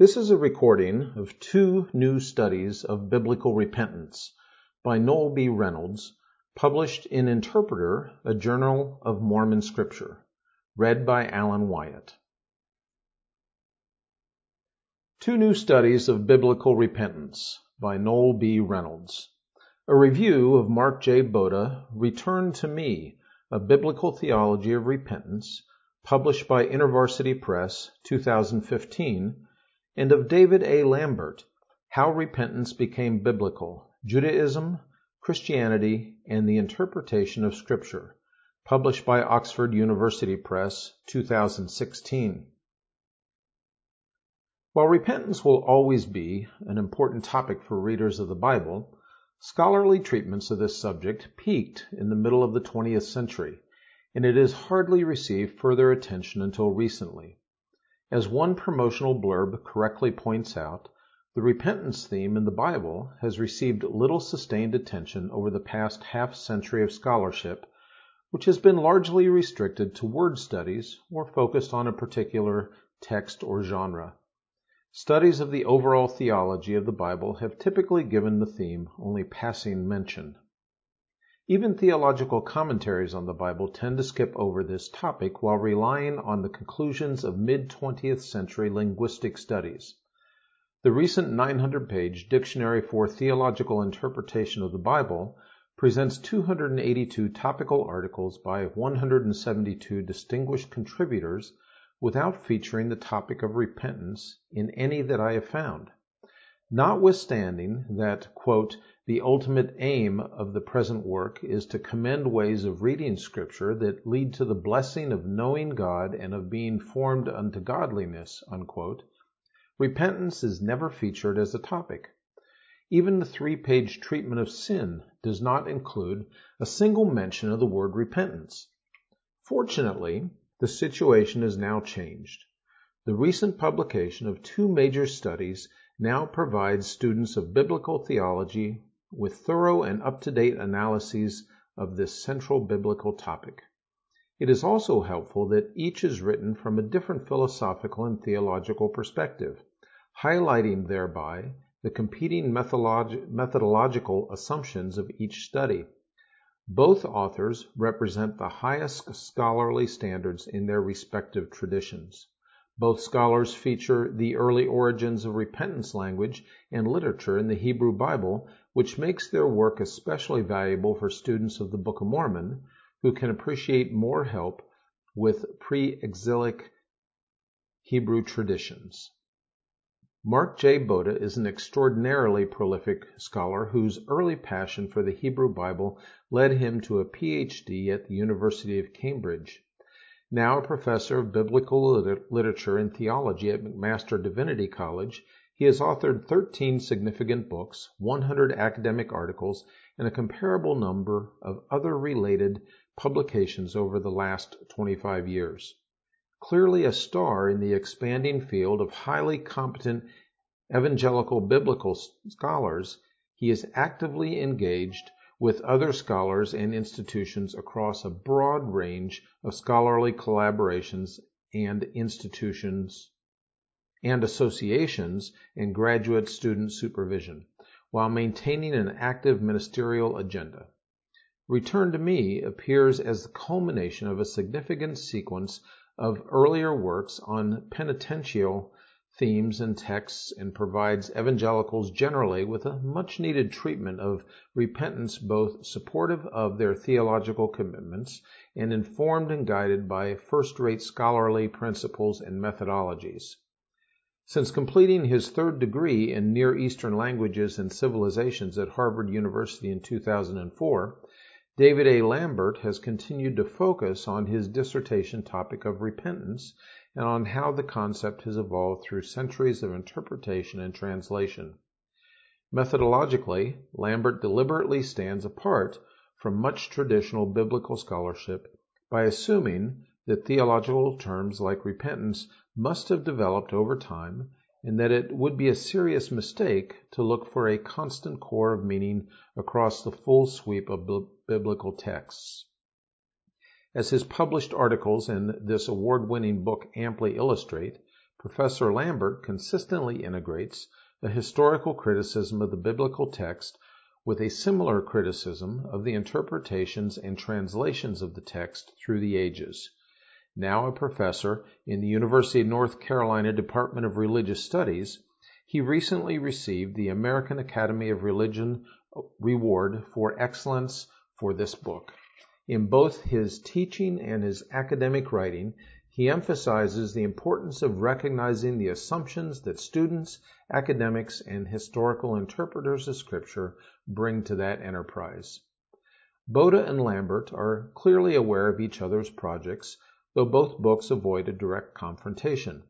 This is a recording of two new studies of biblical repentance by Noel B. Reynolds, published in Interpreter, a Journal of Mormon Scripture, read by Alan Wyatt. Two New Studies of Biblical Repentance by Noel B. Reynolds. A review of Mark J. Boda, Return to Me, A Biblical Theology of Repentance, published by InterVarsity Press, 2015, and of David A. Lambert, How Repentance Became Biblical, Judaism, Christianity, and the Interpretation of Scripture, published by Oxford University Press, 2016. While repentance will always be an important topic for readers of the Bible, scholarly treatments of this subject peaked in the middle of the 20th century, and it has hardly received further attention until recently. As one promotional blurb correctly points out, the repentance theme in the Bible has received little sustained attention over the past half century of scholarship, which has been largely restricted to word studies or focused on a particular text or genre. Studies of the overall theology of the Bible have typically given the theme only passing mention. Even theological commentaries on the Bible tend to skip over this topic while relying on the conclusions of mid-20th century linguistic studies. The recent 900-page Dictionary for Theological Interpretation of the Bible presents 282 topical articles by 172 distinguished contributors without featuring the topic of repentance in any that I have found. Notwithstanding that, the ultimate aim of the present work is to commend ways of reading Scripture that lead to the blessing of knowing God and of being formed unto godliness, repentance is never featured as a topic. Even the three-page treatment of sin does not include a single mention of the word repentance. Fortunately, the situation is now changed. The recent publication of two major studies now provides students of biblical theology with thorough and up-to-date analyses of this central biblical topic. It is also helpful that each is written from a different philosophical and theological perspective, highlighting thereby the competing methodolog methodological assumptions of each study. Both authors represent the highest scholarly standards in their respective traditions. Both scholars feature the early origins of repentance language and literature in the Hebrew Bible, which makes their work especially valuable for students of the Book of Mormon, who can appreciate more help with pre-exilic Hebrew traditions. Mark J. Boda is an extraordinarily prolific scholar whose early passion for the Hebrew Bible led him to a Ph.D. at the University of Cambridge. Now a professor of biblical literature and theology at McMaster Divinity College, he has authored 13 significant books, 100 academic articles, and a comparable number of other related publications over the last 25 years. Clearly a star in the expanding field of highly competent evangelical biblical scholars, he is actively engaged with other scholars and institutions across a broad range of scholarly collaborations and institutions and associations and graduate student supervision, while maintaining an active ministerial agenda. Return to Me appears as the culmination of a significant sequence of earlier works on penitential themes and texts and provides evangelicals generally with a much needed treatment of repentance both supportive of their theological commitments and informed and guided by first-rate scholarly principles and methodologies. Since completing his third degree in Near Eastern Languages and Civilizations at Harvard University in 2004, David A. Lambert has continued to focus on his dissertation topic of repentance and on how the concept has evolved through centuries of interpretation and translation. Methodologically, Lambert deliberately stands apart from much traditional biblical scholarship by assuming that theological terms like repentance must have developed over time and that it would be a serious mistake to look for a constant core of meaning across the full sweep of biblical texts. As his published articles in this award-winning book amply illustrate, Professor Lambert consistently integrates a historical criticism of the biblical text with a similar criticism of the interpretations and translations of the text through the ages. Now a professor in the University of North Carolina Department of Religious Studies, he recently received the American Academy of Religion Reward for Excellence for this book. In both his teaching and his academic writing, he emphasizes the importance of recognizing the assumptions that students, academics, and historical interpreters of Scripture bring to that enterprise. Boda and Lambert are clearly aware of each other's projects, though both books avoid a direct confrontation.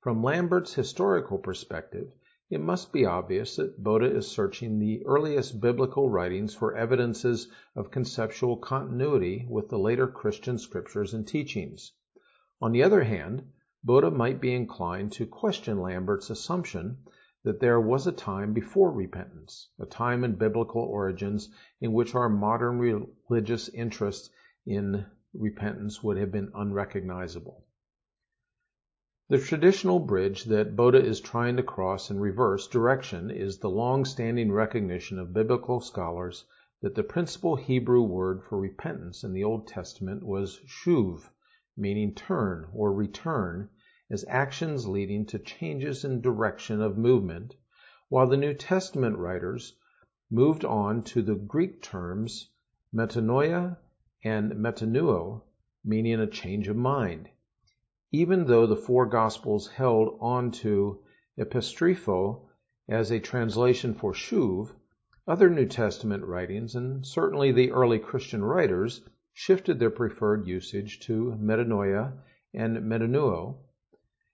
From Lambert's historical perspective, it must be obvious that Boda is searching the earliest biblical writings for evidences of conceptual continuity with the later Christian scriptures and teachings. On the other hand, Boda might be inclined to question Lambert's assumption that there was a time before repentance, a time in biblical origins in which our modern religious interest in repentance would have been unrecognizable. The traditional bridge that Boda is trying to cross in reverse direction is the long-standing recognition of biblical scholars that the principal Hebrew word for repentance in the Old Testament was shuv, meaning turn or return, as actions leading to changes in direction of movement, while the New Testament writers moved on to the Greek terms metanoia and metanoeo, meaning a change of mind. Even though the four Gospels held on to epistropho as a translation for shuv, other New Testament writings, and certainly the early Christian writers, shifted their preferred usage to metanoia and metanoeo,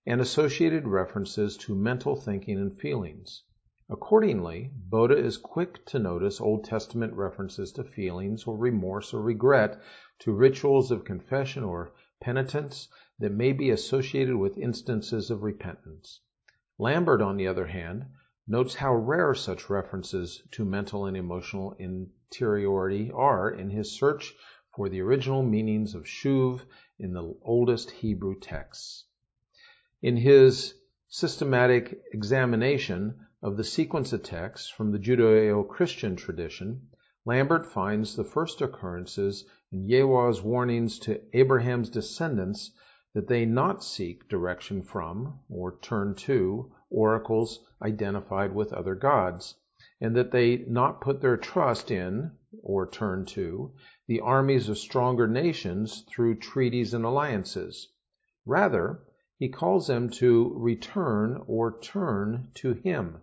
and associated references to mental thinking and feelings. Accordingly, Boda is quick to notice Old Testament references to feelings or remorse or regret, to rituals of confession or penitence that may be associated with instances of repentance. Lambert, on the other hand, notes how rare such references to mental and emotional interiority are in his search for the original meanings of shuv in the oldest Hebrew texts. In his systematic examination of the sequence of texts from the Judeo-Christian tradition, Lambert finds the first occurrences in Yahweh's warnings to Abraham's descendants that they not seek direction from, or turn to, oracles identified with other gods, and that they not put their trust in, or turn to, the armies of stronger nations through treaties and alliances. Rather, he calls them to return or turn to him.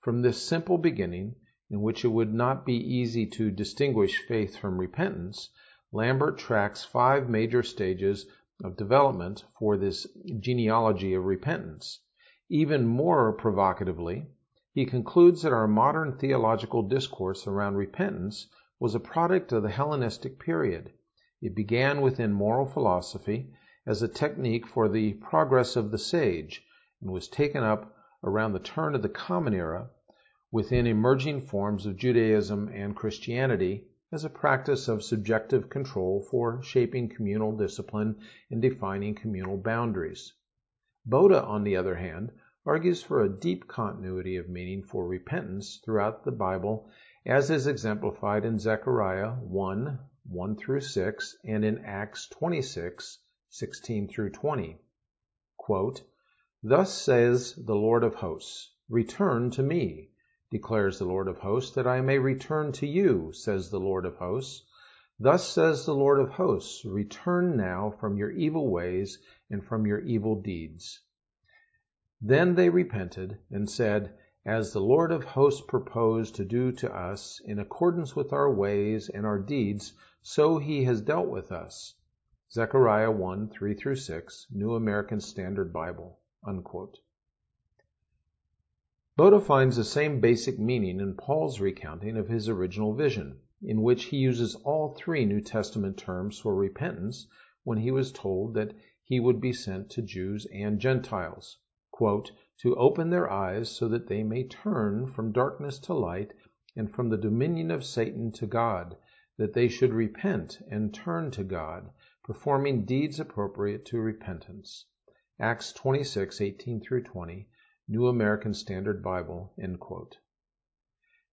From this simple beginning, in which it would not be easy to distinguish faith from repentance, Lambert tracks five major stages of development for this genealogy of repentance. Even more provocatively, he concludes that our modern theological discourse around repentance was a product of the Hellenistic period. It began within moral philosophy as a technique for the progress of the sage and was taken up around the turn of the Common Era within emerging forms of Judaism and Christianity as a practice of subjective control for shaping communal discipline and defining communal boundaries. Boda, on the other hand, argues for a deep continuity of meaning for repentance throughout the Bible, as is exemplified in Zechariah 1 1 through 6 and in Acts 26 16 through 20. Quote, Thus says the Lord of hosts, Return to me, declares the Lord of hosts, that I may return to you, says the Lord of hosts. Thus says the Lord of hosts, Return now from your evil ways and from your evil deeds. Then they repented and said, As the Lord of hosts proposed to do to us, in accordance with our ways and our deeds, so he has dealt with us. Zechariah 1 3 through 6, New American Standard Bible. Unquote. Boda finds the same basic meaning in Paul's recounting of his original vision, in which he uses all three New Testament terms for repentance when he was told that he would be sent to Jews and Gentiles, to open their eyes so that they may turn from darkness to light and from the dominion of Satan to God, that they should repent and turn to God, performing deeds appropriate to repentance. Acts 26:18 through 20, New American Standard Bible.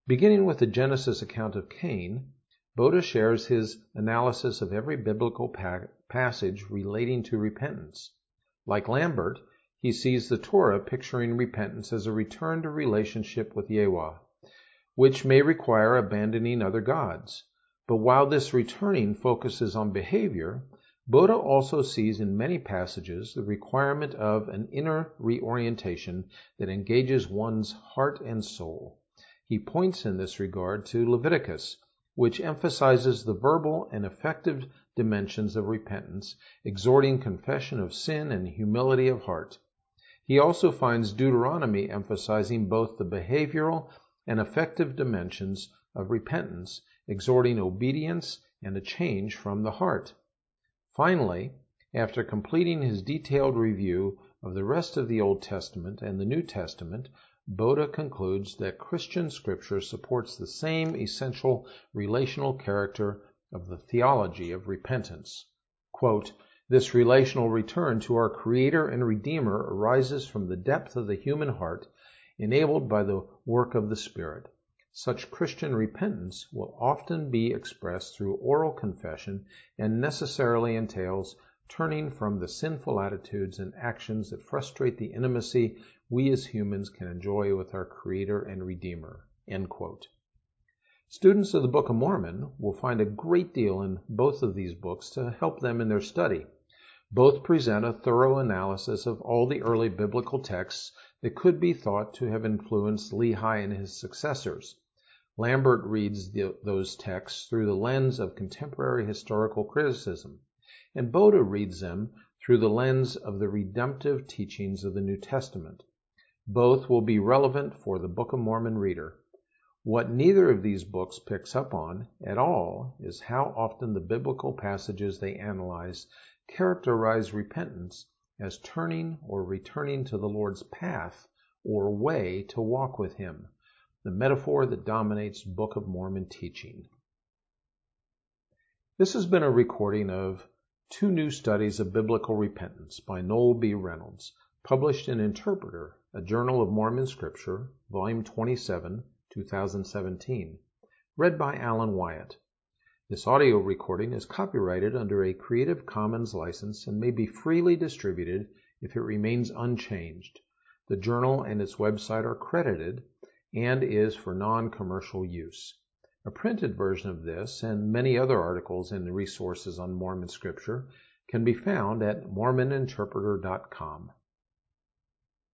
Beginning with the Genesis account of Cain, Boda shares his analysis of every biblical pa- passage relating to repentance. Like Lambert, he sees the Torah picturing repentance as a return to relationship with Yahweh, which may require abandoning other gods. But while this returning focuses on behavior, Boda also sees in many passages the requirement of an inner reorientation that engages one's heart and soul. He points in this regard to Leviticus, which emphasizes the verbal and affective dimensions of repentance, exhorting confession of sin and humility of heart. He also finds Deuteronomy emphasizing both the behavioral and affective dimensions of repentance, exhorting obedience and a change from the heart. Finally, after completing his detailed review of the rest of the Old Testament and the New Testament, Boda concludes that Christian scripture supports the same essential relational character of the theology of repentance. Quote, this relational return to our Creator and Redeemer arises from the depth of the human heart, enabled by the work of the Spirit. Such Christian repentance will often be expressed through oral confession and necessarily entails turning from the sinful attitudes and actions that frustrate the intimacy we as humans can enjoy with our Creator and Redeemer. Students of the Book of Mormon will find a great deal in both of these books to help them in their study. Both present a thorough analysis of all the early biblical texts that could be thought to have influenced Lehi and his successors. Lambert reads the, those texts through the lens of contemporary historical criticism, and Boda reads them through the lens of the redemptive teachings of the New Testament. Both will be relevant for the Book of Mormon reader. What neither of these books picks up on at all is how often the biblical passages they analyze characterize repentance as turning or returning to the Lord's path or way to walk with Him the metaphor that dominates Book of Mormon teaching. This has been a recording of Two New Studies of Biblical Repentance by Noel B. Reynolds, published in Interpreter, a Journal of Mormon Scripture, Volume 27, 2017, read by Alan Wyatt. This audio recording is copyrighted under a Creative Commons license and may be freely distributed if it remains unchanged. The journal and its website are credited and is for non-commercial use. A printed version of this and many other articles and resources on Mormon scripture can be found at mormoninterpreter.com.